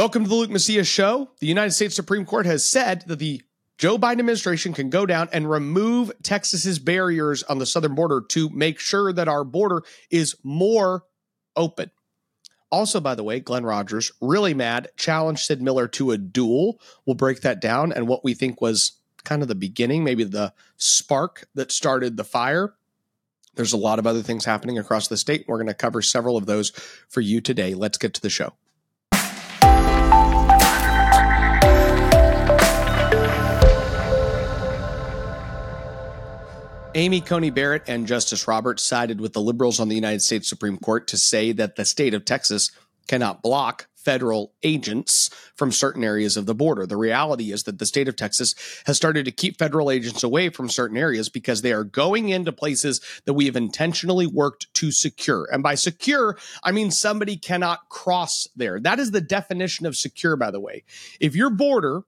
Welcome to the Luke Macias Show. The United States Supreme Court has said that the Joe Biden administration can go down and remove Texas's barriers on the southern border to make sure that our border is more open. Also, by the way, Glenn Rogers, really mad, challenged Sid Miller to a duel. We'll break that down and what we think was kind of the beginning, maybe the spark that started the fire. There's a lot of other things happening across the state. We're going to cover several of those for you today. Let's get to the show. Amy Coney Barrett and Justice Roberts sided with the liberals on the United States Supreme Court to say that the state of Texas cannot block federal agents from certain areas of the border. The reality is that the state of Texas has started to keep federal agents away from certain areas because they are going into places that we have intentionally worked to secure. And by secure, I mean somebody cannot cross there. That is the definition of secure, by the way. If your border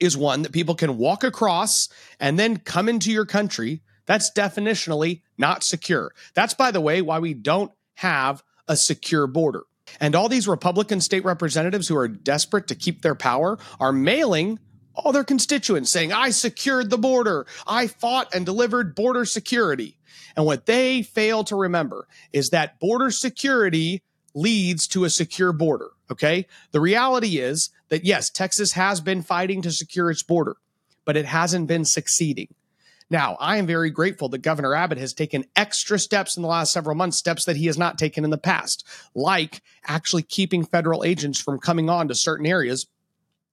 is one that people can walk across and then come into your country. That's definitionally not secure. That's, by the way, why we don't have a secure border. And all these Republican state representatives who are desperate to keep their power are mailing all their constituents saying, I secured the border. I fought and delivered border security. And what they fail to remember is that border security leads to a secure border. Okay. The reality is that yes, Texas has been fighting to secure its border, but it hasn't been succeeding. Now, I am very grateful that Governor Abbott has taken extra steps in the last several months, steps that he has not taken in the past, like actually keeping federal agents from coming on to certain areas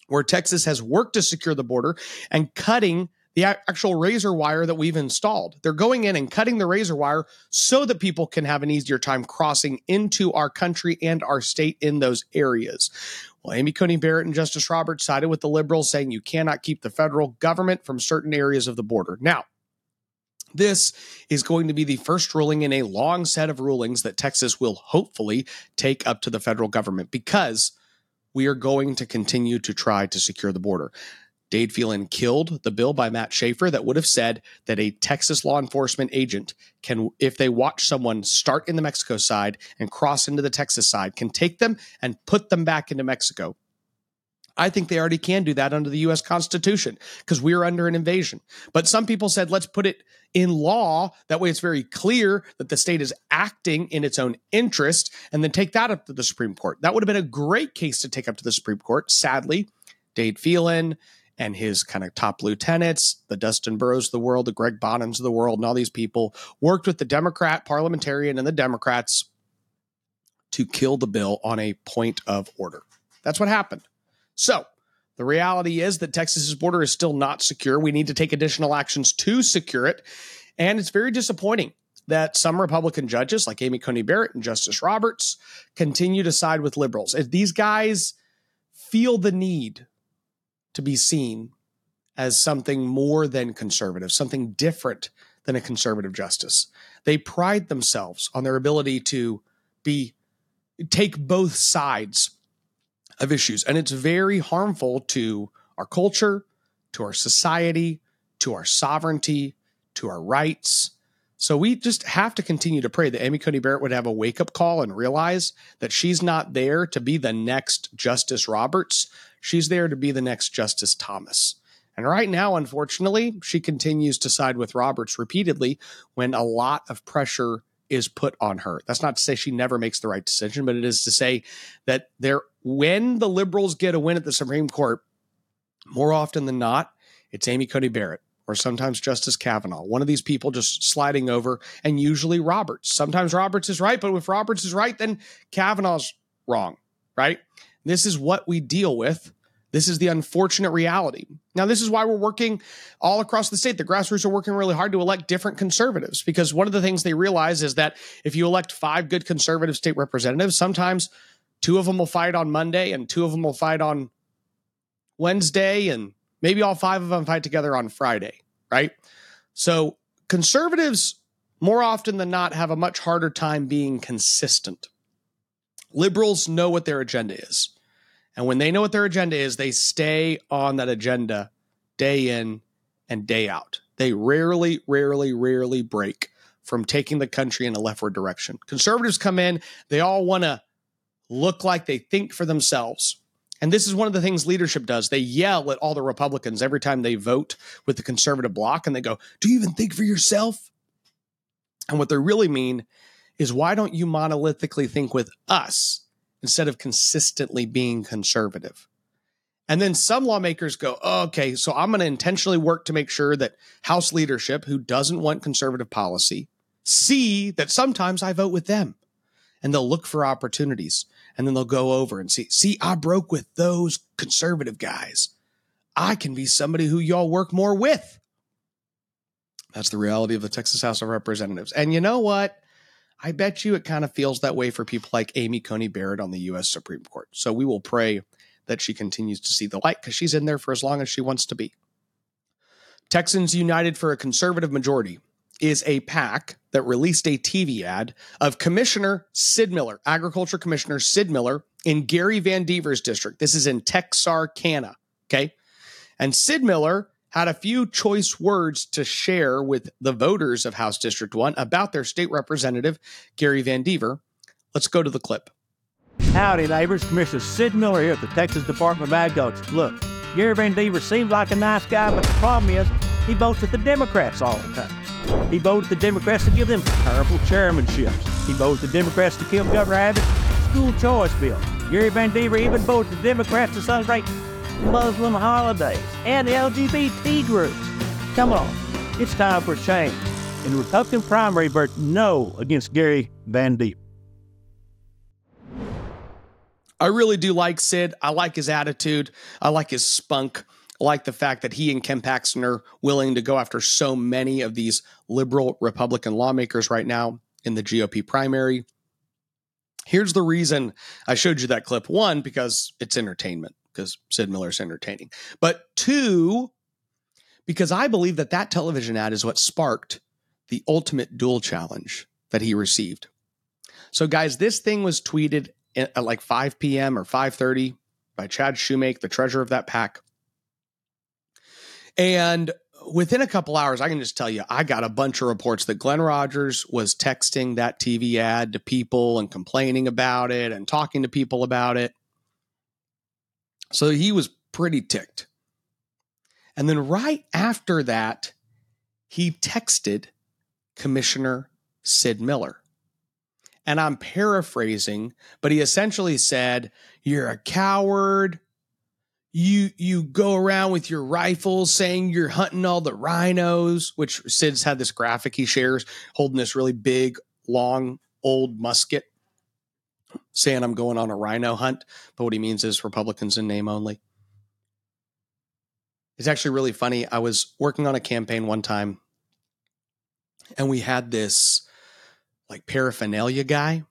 where Texas has worked to secure the border and cutting the actual razor wire that we've installed. They're going in and cutting the razor wire so that people can have an easier time crossing into our country and our state in those areas. Well, Amy Coney Barrett and Justice Roberts sided with the liberals, saying you cannot keep the federal government from certain areas of the border. Now, this is going to be the first ruling in a long set of rulings that Texas will hopefully take up to the federal government because we are going to continue to try to secure the border. Dade Phelan killed the bill by Matt Schaefer that would have said that a Texas law enforcement agent can, if they watch someone start in the Mexico side and cross into the Texas side, can take them and put them back into Mexico. I think they already can do that under the US Constitution because we are under an invasion. But some people said, let's put it in law. That way it's very clear that the state is acting in its own interest and then take that up to the Supreme Court. That would have been a great case to take up to the Supreme Court. Sadly, Dade Phelan and his kind of top lieutenants, the Dustin Burrows of the world, the Greg Bottoms of the world, and all these people worked with the Democrat parliamentarian and the Democrats to kill the bill on a point of order. That's what happened. So the reality is that Texas's border is still not secure. We need to take additional actions to secure it. And it's very disappointing that some Republican judges, like Amy Coney Barrett and Justice Roberts, continue to side with liberals. If these guys feel the need to be seen as something more than conservative, something different than a conservative justice. They pride themselves on their ability to be take both sides of issues and it's very harmful to our culture, to our society, to our sovereignty, to our rights. So we just have to continue to pray that Amy Coney Barrett would have a wake up call and realize that she's not there to be the next Justice Roberts. She's there to be the next Justice Thomas. And right now, unfortunately, she continues to side with Roberts repeatedly when a lot of pressure is put on her. That's not to say she never makes the right decision, but it is to say that there when the liberals get a win at the Supreme Court, more often than not, it's Amy Coney Barrett or sometimes Justice Kavanaugh. One of these people just sliding over, and usually Roberts. Sometimes Roberts is right, but if Roberts is right, then Kavanaugh's wrong, right? This is what we deal with. This is the unfortunate reality. Now, this is why we're working all across the state. The grassroots are working really hard to elect different conservatives because one of the things they realize is that if you elect five good conservative state representatives, sometimes two of them will fight on Monday and two of them will fight on Wednesday, and maybe all five of them fight together on Friday, right? So conservatives, more often than not, have a much harder time being consistent. Liberals know what their agenda is. And when they know what their agenda is, they stay on that agenda day in and day out. They rarely, rarely, rarely break from taking the country in a leftward direction. Conservatives come in, they all want to look like they think for themselves. And this is one of the things leadership does. They yell at all the Republicans every time they vote with the conservative bloc and they go, Do you even think for yourself? And what they really mean is, Why don't you monolithically think with us instead of consistently being conservative? And then some lawmakers go, oh, okay, so I'm going to intentionally work to make sure that House leadership, who doesn't want conservative policy, see that sometimes I vote with them. And they'll look for opportunities and then they'll go over and see, see, I broke with those conservative guys. I can be somebody who y'all work more with. That's the reality of the Texas House of Representatives. And you know what? I bet you it kind of feels that way for people like Amy Coney Barrett on the U.S. Supreme Court. So we will pray that she continues to see the light because she's in there for as long as she wants to be. Texans United for a Conservative Majority is a PAC that released a TV ad of Commissioner Sid Miller, Agriculture Commissioner Sid Miller in Gary VanDeaver's district. This is in Texarkana. Okay. And Sid Miller had a few choice words to share with the voters of House District 1 about their state representative, Gary VanDeaver. Let's go to the clip. Howdy, neighbors. Commissioner Sid Miller here at the Texas Department of Agriculture. Look, Gary VanDeaver seems like a nice guy, but the problem is he votes with the Democrats all the time. He voted the Democrats to give them powerful chairmanships. He voted the Democrats to kill Governor Abbott's school choice bill. Gary VanDeaver even voted the Democrats to celebrate Muslim holidays and the LGBT groups. Come on, it's time for change. And the Republican primary vote no against Gary VanDeaver. I really do like Sid. I like his attitude. I like his spunk. Like the fact that he and Ken Paxton are willing to go after so many of these liberal Republican lawmakers right now in the GOP primary. Here's the reason I showed you that clip. One, because it's entertainment, because Sid Miller's entertaining. But two, because I believe that that television ad is what sparked the ultimate duel challenge that he received. So, guys, this thing was tweeted at like 5 p.m. or 5:30 by Chad Shoemake, the treasurer of that PAC. And within a couple hours, I can just tell you, I got a bunch of reports that Glenn Rogers was texting that TV ad to people and complaining about it and talking to people about it. So he was pretty ticked. And then right after that, he texted Commissioner Sid Miller and I'm paraphrasing, but he essentially said, "You're a coward. You you go around with your rifles saying you're hunting all the rhinos." Which Sid's had this graphic he shares holding this really big, long, old musket, saying I'm going on a rhino hunt. But what he means is Republicans in name only. It's actually really funny. I was working on a campaign one time, and we had this like paraphernalia guy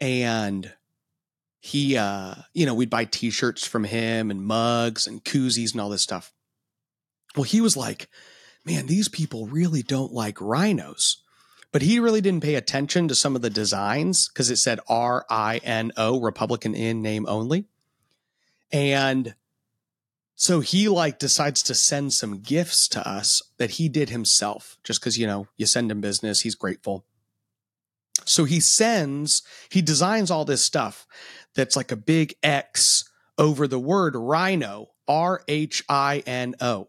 and he uh you know we'd buy t-shirts from him and mugs and koozies and all this stuff. Well he was like man these people really don't like rhinos. But he really didn't pay attention to some of the designs because it said r-i-n-o republican in name only. And so he like decides to send some gifts to us that he did himself just because you know you send him business he's grateful. So he sends, he designs all this stuff that's like a big X over the word rhino, R H I N O.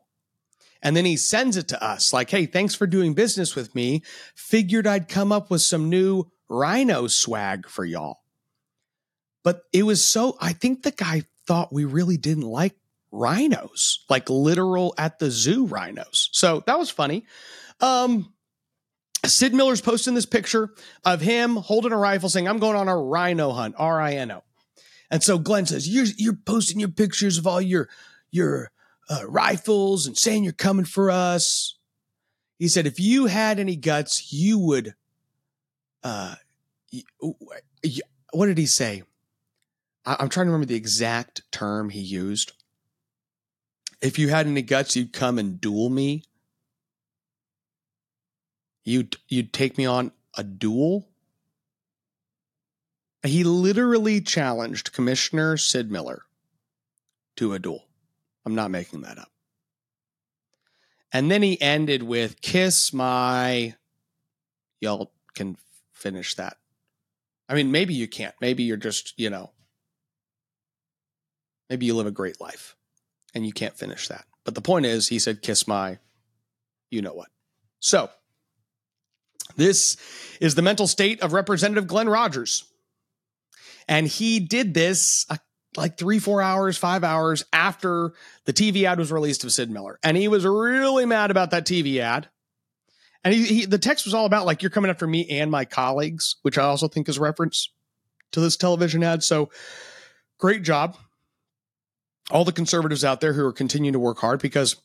And then he sends it to us like, hey, thanks for doing business with me. Figured I'd come up with some new rhino swag for y'all. But it was so, I think the guy thought we really didn't like rhinos, like literal at the zoo rhinos. So that was funny. Um, Sid Miller's posting this picture of him holding a rifle saying, I'm going on a rhino hunt, R I N O. And so Glenn says, You're, you're posting your pictures of all your, your uh, rifles and saying you're coming for us. He said, If you had any guts, you would. Uh, what did he say? I, I'm trying to remember the exact term he used. If you had any guts, you'd come and duel me you'd you'd take me on a duel he literally challenged commissioner sid miller to a duel i'm not making that up and then he ended with kiss my y'all can finish that i mean maybe you can't maybe you're just you know maybe you live a great life and you can't finish that. But the point is, he said, kiss my, you know what. So, this is the mental state of Representative Glenn Rogers. And he did this uh, like three, four hours, five hours after the TV ad was released of Sid Miller. And he was really mad about that TV ad. And he, he, the text was all about like, you're coming after me and my colleagues, which I also think is reference to this television ad. So great job. All the conservatives out there who are continuing to work hard because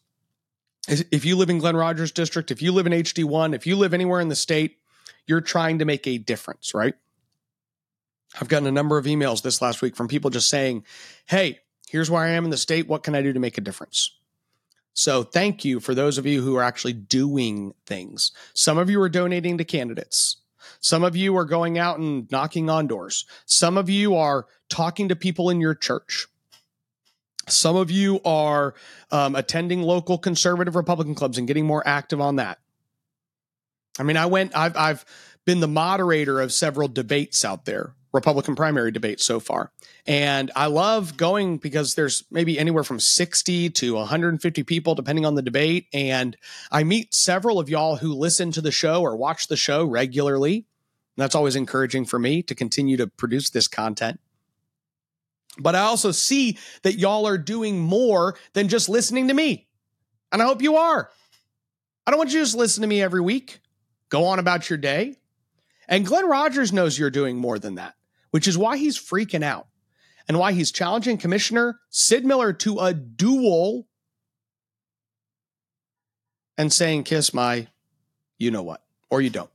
if you live in Glenn Rogers district, if you live in HD1, if you live anywhere in the state, you're trying to make a difference, right? I've gotten a number of emails this last week from people just saying, Hey, here's where I am in the state. What can I do to make a difference? So thank you for those of you who are actually doing things. Some of you are donating to candidates. Some of you are going out and knocking on doors. Some of you are talking to people in your church. Some of you are um, attending local conservative Republican clubs and getting more active on that. I mean, I went, I've, I've been the moderator of several debates out there, Republican primary debates so far. And I love going because there's maybe anywhere from 60 to 150 people, depending on the debate. And I meet several of y'all who listen to the show or watch the show regularly. And that's always encouraging for me to continue to produce this content. But I also see that y'all are doing more than just listening to me. And I hope you are. I don't want you to just listen to me every week, go on about your day. And Glenn Rogers knows you're doing more than that, which is why he's freaking out and why he's challenging Commissioner Sid Miller to a duel and saying, kiss my, you know what, or you don't.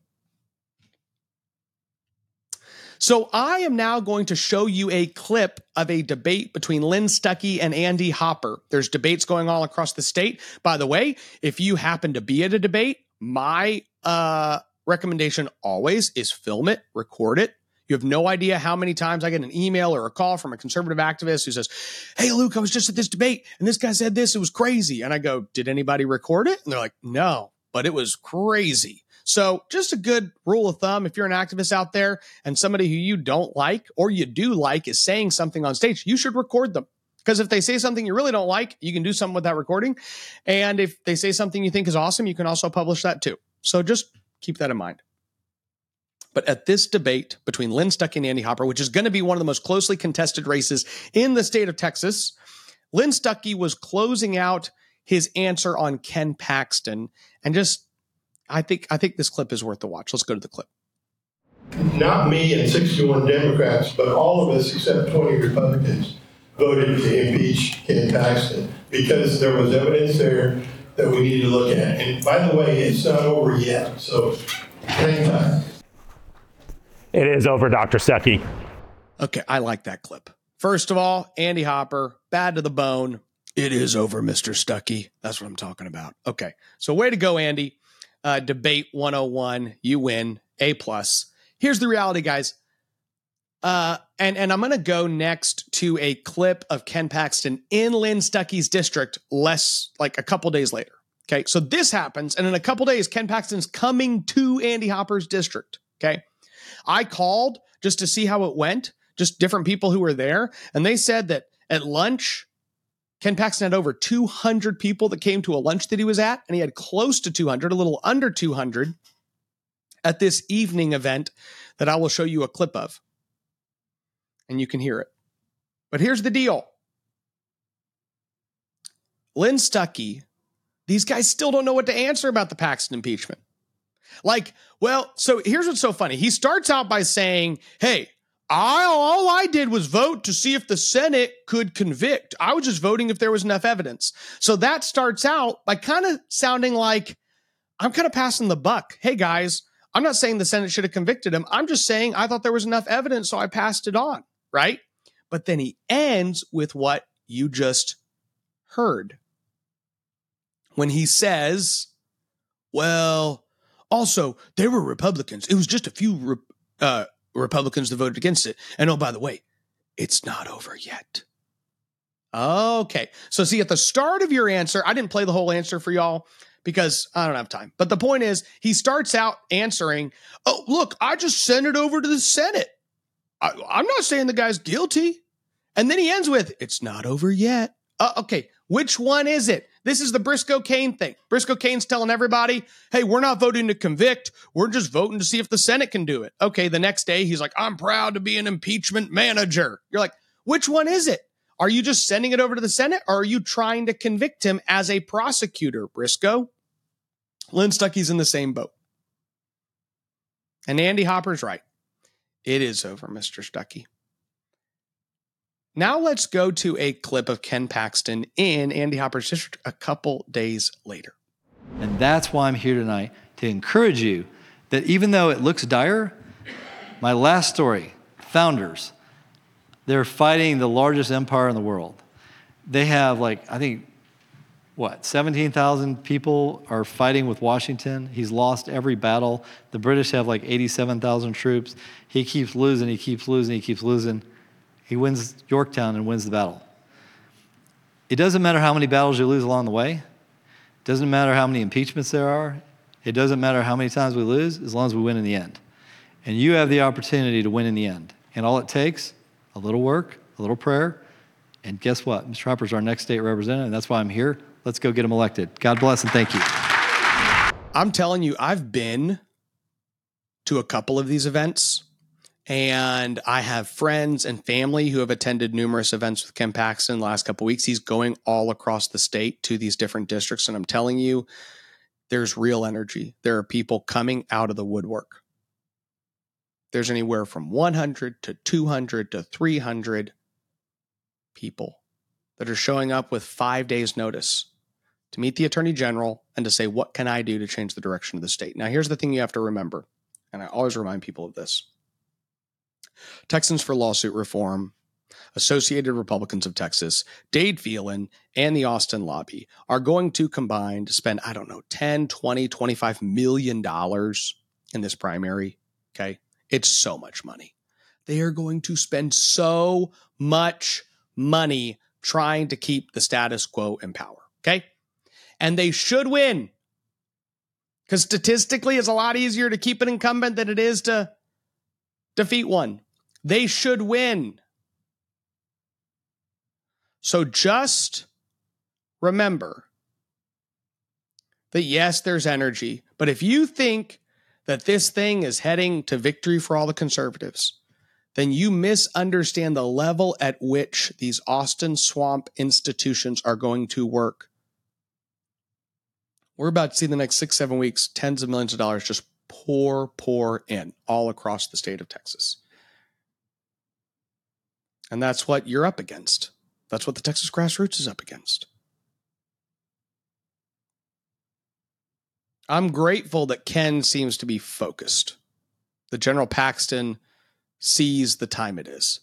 So I am now going to show you a clip of a debate between Lynn Stucky and Andy Hopper. There's debates going all across the state. By the way, if you happen to be at a debate, my uh, recommendation always is film it, record it. You have no idea how many times I get an email or a call from a conservative activist who says, Hey, Luke, I was just at this debate and this guy said this. It was crazy. And I go, Did anybody record it? And they're like, No, but it was crazy. So, just a good rule of thumb if you're an activist out there and somebody who you don't like or you do like is saying something on stage, you should record them. Because if they say something you really don't like, you can do something with that recording. And if they say something you think is awesome, you can also publish that too. So, just keep that in mind. But at this debate between Lynn Stucky and Andy Hopper, which is going to be one of the most closely contested races in the state of Texas, Lynn Stucky was closing out his answer on Ken Paxton and just I think I think this clip is worth the watch. Let's go to the clip. Not me and 61 Democrats, but all of us except 20 Republicans voted to impeach Ken Paxton because there was evidence there that we need to look at. And by the way, it's not over yet, so hang tight. It is over, Dr. Stucky. Okay, I like that clip. First of all, Andy Hopper, bad to the bone. It is over, Mr. Stucky. That's what I'm talking about. Okay, so way to go, Andy uh, debate 101. You win A plus. Here's the reality, guys. Uh, and and I'm gonna go next to a clip of Ken Paxton in Lynn Stucky's district, less like a couple days later. Okay, so this happens, and in a couple days, Ken Paxton's coming to Andy Hopper's district. Okay, I called just to see how it went, just different people who were there, and they said that at lunch Ken Paxton had over 200 people that came to a lunch that he was at, and he had close to 200, a little under 200 at this evening event that I will show you a clip of. And you can hear it. But here's the deal Lynn Stucky, these guys still don't know what to answer about the Paxton impeachment. Like, well, so here's what's so funny. He starts out by saying, Hey, I all I did was vote to see if the Senate could convict. I was just voting if there was enough evidence. So that starts out by kind of sounding like I'm kind of passing the buck. Hey guys, I'm not saying the Senate should have convicted him. I'm just saying I thought there was enough evidence, so I passed it on, right? But then he ends with what you just heard. When he says, well, also, there were Republicans. It was just a few uh, Republicans that voted against it. And oh, by the way, it's not over yet. Okay. So, see, at the start of your answer, I didn't play the whole answer for y'all because I don't have time. But the point is, he starts out answering, Oh, look, I just sent it over to the Senate. I, I'm not saying the guy's guilty. And then he ends with, it's not over yet. Uh, okay, which one is it? This is the Briscoe Cain thing. Briscoe Cain's telling everybody, hey, we're not voting to convict. We're just voting to see if the Senate can do it. Okay, the next day he's like, I'm proud to be an impeachment manager. You're like, which one is it? Are you just sending it over to the Senate or are you trying to convict him as a prosecutor, Briscoe? Lynn Stucky's in the same boat. And Andy Hopper's right. It is over, Mr. Stucky. Now let's go to a clip of Ken Paxton in Andy Hopper's district a couple days later. And that's why I'm here tonight to encourage you that even though it looks dire, my last story, Founders, they're fighting the largest empire in the world. They have, like, I think, what, 17,000 people are fighting with Washington. He's lost every battle. The British have like 87,000 troops. He keeps losing, he keeps losing, he keeps losing. He wins Yorktown and wins the battle. It doesn't matter how many battles you lose along the way. It doesn't matter how many impeachments there are. It doesn't matter how many times we lose, as long as we win in the end. And you have the opportunity to win in the end. And all it takes, a little work, a little prayer, and guess what? Mr. Hopper's our next state representative, and that's why I'm here. Let's go get him elected. God bless and thank you. I'm telling you, I've been to a couple of these events and I have friends and family who have attended numerous events with Ken Paxton the last couple weeks. He's going all across the state to these different districts. And I'm telling you, there's real energy. There are people coming out of the woodwork. There's anywhere from 100 to 200 to 300 people that are showing up with five days' notice to meet the attorney general and to say, What can I do to change the direction of the state? Now, here's the thing you have to remember, and I always remind people of this Texans for Lawsuit Reform, Associated Republicans of Texas, Dade Phelan, and the Austin Lobby are going to combine to spend, I don't know, 10, 20, 25 million dollars in this primary. Okay. It's so much money. They are going to spend so much money trying to keep the status quo in power. Okay. And they should win. Because statistically, it's a lot easier to keep an incumbent than it is to defeat one. They should win. So just remember that yes, there's energy, but if you think that this thing is heading to victory for all the conservatives, then you misunderstand the level at which these Austin swamp institutions are going to work. We're about to see the next six, seven weeks, tens of millions of dollars just pour, pour in all across the state of Texas. And that's what you're up against. That's what the Texas grassroots is up against. I'm grateful that Ken seems to be focused. The General Paxton sees the time it is.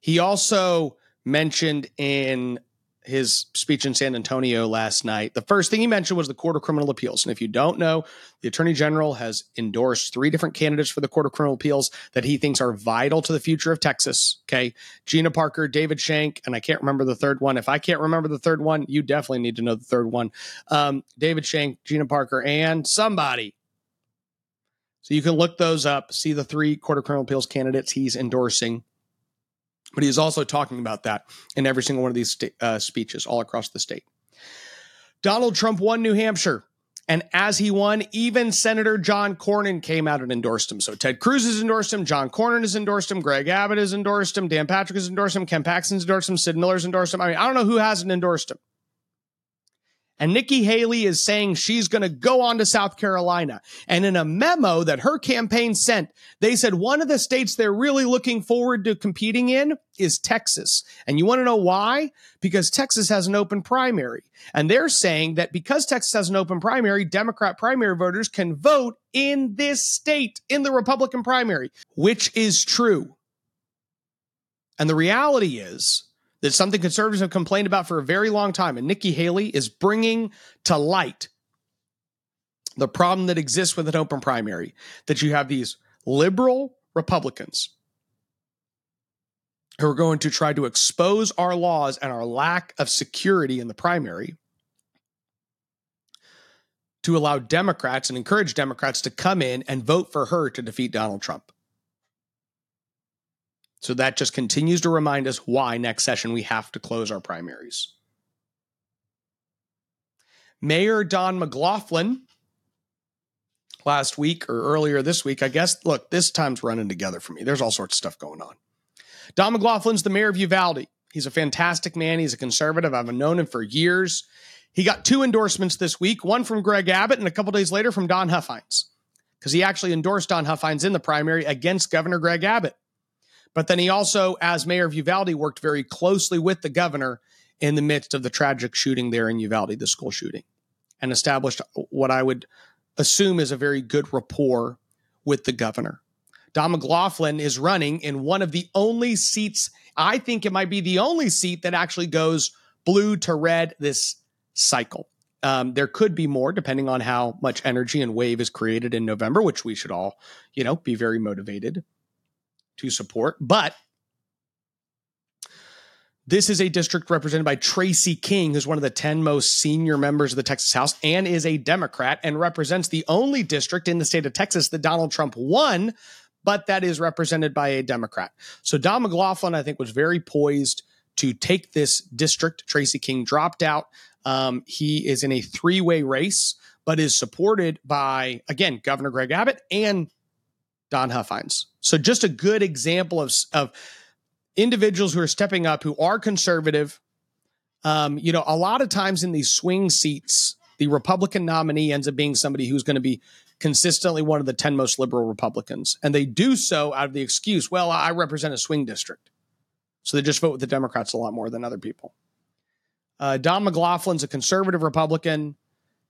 He also mentioned in his speech in San Antonio last night, the first thing he mentioned was the Court of Criminal Appeals. And if you don't know, the Attorney General has endorsed three different candidates for the Court of Criminal Appeals that he thinks are vital to the future of Texas. Okay. Gina Parker, David Shank, and I can't remember the third one. If I can't remember the third one, you definitely need to know the third one. Um, David Shank, Gina Parker, and somebody. So you can look those up, see the three Court of Criminal Appeals candidates he's endorsing. But he's also talking about that in every single one of these sta- uh, speeches all across the state. Donald Trump won New Hampshire. And as he won, even Senator John Cornyn came out and endorsed him. So Ted Cruz has endorsed him, John Cornyn has endorsed him, Greg Abbott has endorsed him, Dan Patrick has endorsed him, Ken Paxton's endorsed him, Sid Miller's endorsed him. I mean, I don't know who hasn't endorsed him. And Nikki Haley is saying she's going to go on to South Carolina. And in a memo that her campaign sent, they said one of the states they're really looking forward to competing in is Texas. And you want to know why? Because Texas has an open primary. And they're saying that because Texas has an open primary, Democrat primary voters can vote in this state in the Republican primary, which is true. And the reality is, that's something conservatives have complained about for a very long time. And Nikki Haley is bringing to light the problem that exists with an open primary that you have these liberal Republicans who are going to try to expose our laws and our lack of security in the primary to allow Democrats and encourage Democrats to come in and vote for her to defeat Donald Trump. So that just continues to remind us why next session we have to close our primaries. Mayor Don McLaughlin last week or earlier this week, I guess. Look, this time's running together for me. There's all sorts of stuff going on. Don McLaughlin's the mayor of Uvalde. He's a fantastic man. He's a conservative. I've known him for years. He got two endorsements this week, one from Greg Abbott and a couple days later from Don Huffines, because he actually endorsed Don Huffines in the primary against Governor Greg Abbott. But then he also, as mayor of Uvalde, worked very closely with the governor in the midst of the tragic shooting there in Uvalde, the school shooting, and established what I would assume is a very good rapport with the governor. Don McLaughlin is running in one of the only seats, I think it might be the only seat that actually goes blue to red this cycle. Um, there could be more depending on how much energy and wave is created in November, which we should all, you know, be very motivated to support. But this is a district represented by Tracy King, who's one of the 10 most senior members of the Texas House and is a Democrat and represents the only district in the state of Texas that Donald Trump won, but that is represented by a Democrat. So Don McLaughlin, I think, was very poised to take this district. Tracy King dropped out. Um, he is in a three way race, but is supported by, again, Governor Greg Abbott and Don Huffines. So just a good example of, of individuals who are stepping up who are conservative. Um, you know, a lot of times in these swing seats, the Republican nominee ends up being somebody who's going to be consistently one of the 10 most liberal Republicans. And they do so out of the excuse, well, I represent a swing district. So they just vote with the Democrats a lot more than other people. Uh, Don McLaughlin's a conservative Republican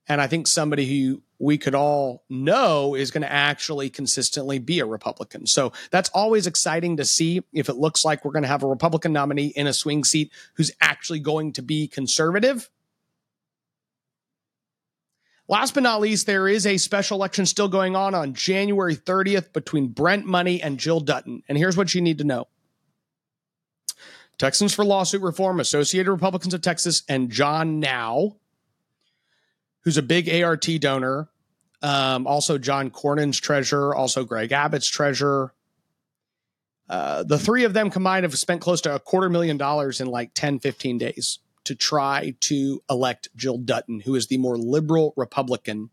and I think somebody who we could all know is going to actually consistently be a Republican. So that's always exciting to see if it looks like we're going to have a Republican nominee in a swing seat who's actually going to be conservative. Last but not least, there is a special election still going on on January 30th between Brent Money and Jill Dutton. And here's what you need to know Texans for Lawsuit Reform, Associated Republicans of Texas, and John Nau who's a big ART donor. Um, also, John Cornyn's treasurer, also Greg Abbott's treasurer. Uh, the three of them combined have spent close to a quarter million dollars in like 10, 15 days to try to elect Jill Dutton, who is the more liberal Republican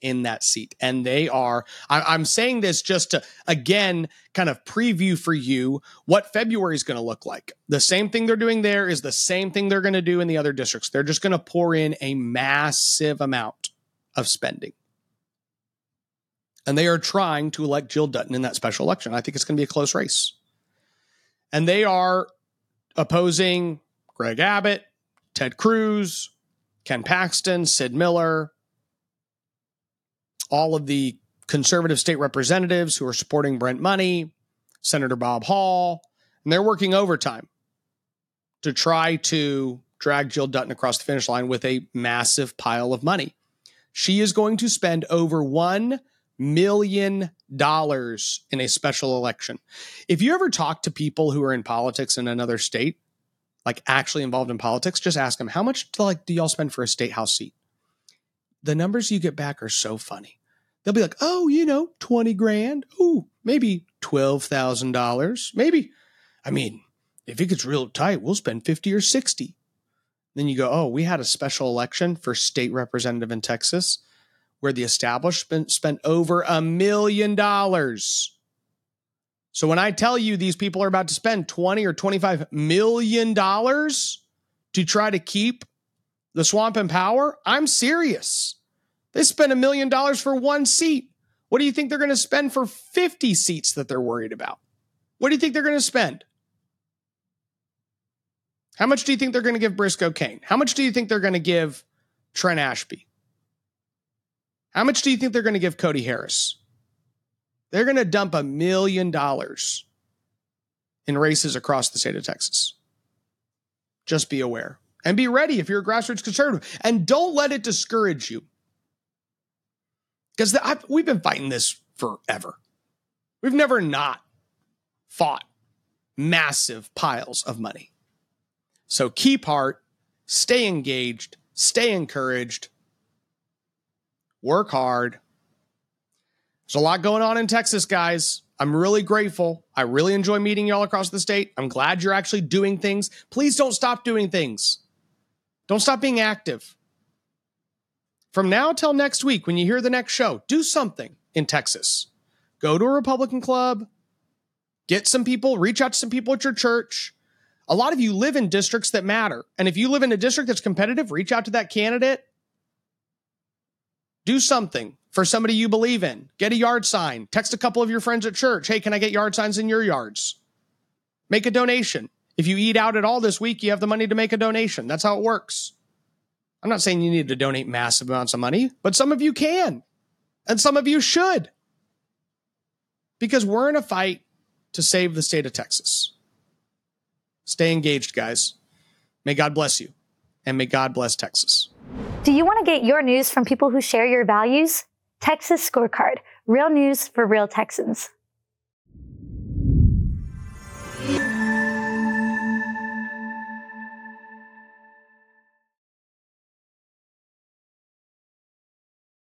in that seat. And they are, I, am saying this just to, again, kind of preview for you what February is going to look like. The same thing they're doing there is the same thing they're going to do in the other districts. They're just going to pour in a massive amount of spending. And they are trying to elect Jill Dutton in that special election. I think it's going to be a close race. And they are opposing Greg Abbott, Ted Cruz, Ken Paxton, Sid Miller, all of the conservative state representatives who are supporting Brent Money, Senator Bob Hall, and they're working overtime to try to drag Jill Dutton across the finish line with a massive pile of money. She is going to spend over $1 million in a special election. If you ever talk to people who are in politics in another state, like actually involved in politics, just ask them, how much do, like, do y'all spend for a state house seat? The numbers you get back are so funny they'll be like, oh, you know, 20 grand. Oh, maybe $12,000. Maybe, I mean, if it gets real tight, we'll spend 50 or 60. Then you go, oh, we had a special election for state representative in Texas where the establishment spent over a million dollars. So when I tell you these people are about to spend 20 or 25 million dollars to try to keep the swamp in power, I'm serious. They spent a million dollars for one seat. What do you think they're going to spend for 50 seats that they're worried about? What do you think they're going to spend? How much do you think they're going to give Briscoe Cain? How much do you think they're going to give Trent Ashby? How much do you think they're going to give Cody Harris? They're going to dump a million dollars in races across the state of Texas. Just be aware and be ready if you're a grassroots conservative. And don't let it discourage you because we've been fighting this forever. We've never not fought massive piles of money. So keep heart, stay engaged, stay encouraged, work hard. There's a lot going on in Texas, guys. I'm really grateful. I really enjoy meeting y'all across the state. I'm glad you're actually doing things. Please don't stop doing things. Don't stop being active. From now till next week, when you hear the next show, do something in Texas. Go to a Republican club, get some people, reach out to some people at your church. A lot of you live in districts that matter. And if you live in a district that's competitive, reach out to that candidate. Do something for somebody you believe in. Get a yard sign. Text a couple of your friends at church. Hey, can I get yard signs in your yards? Make a donation. If you eat out at all this week, you have the money to make a donation. That's how it works. I'm not saying you need to donate massive amounts of money, but some of you can. And some of you should. Because we're in a fight to save the state of Texas. Stay engaged, guys. May God bless you, and may God bless Texas. Do you want to get your news from people who share your values? Texas Scorecard, real news for real Texans.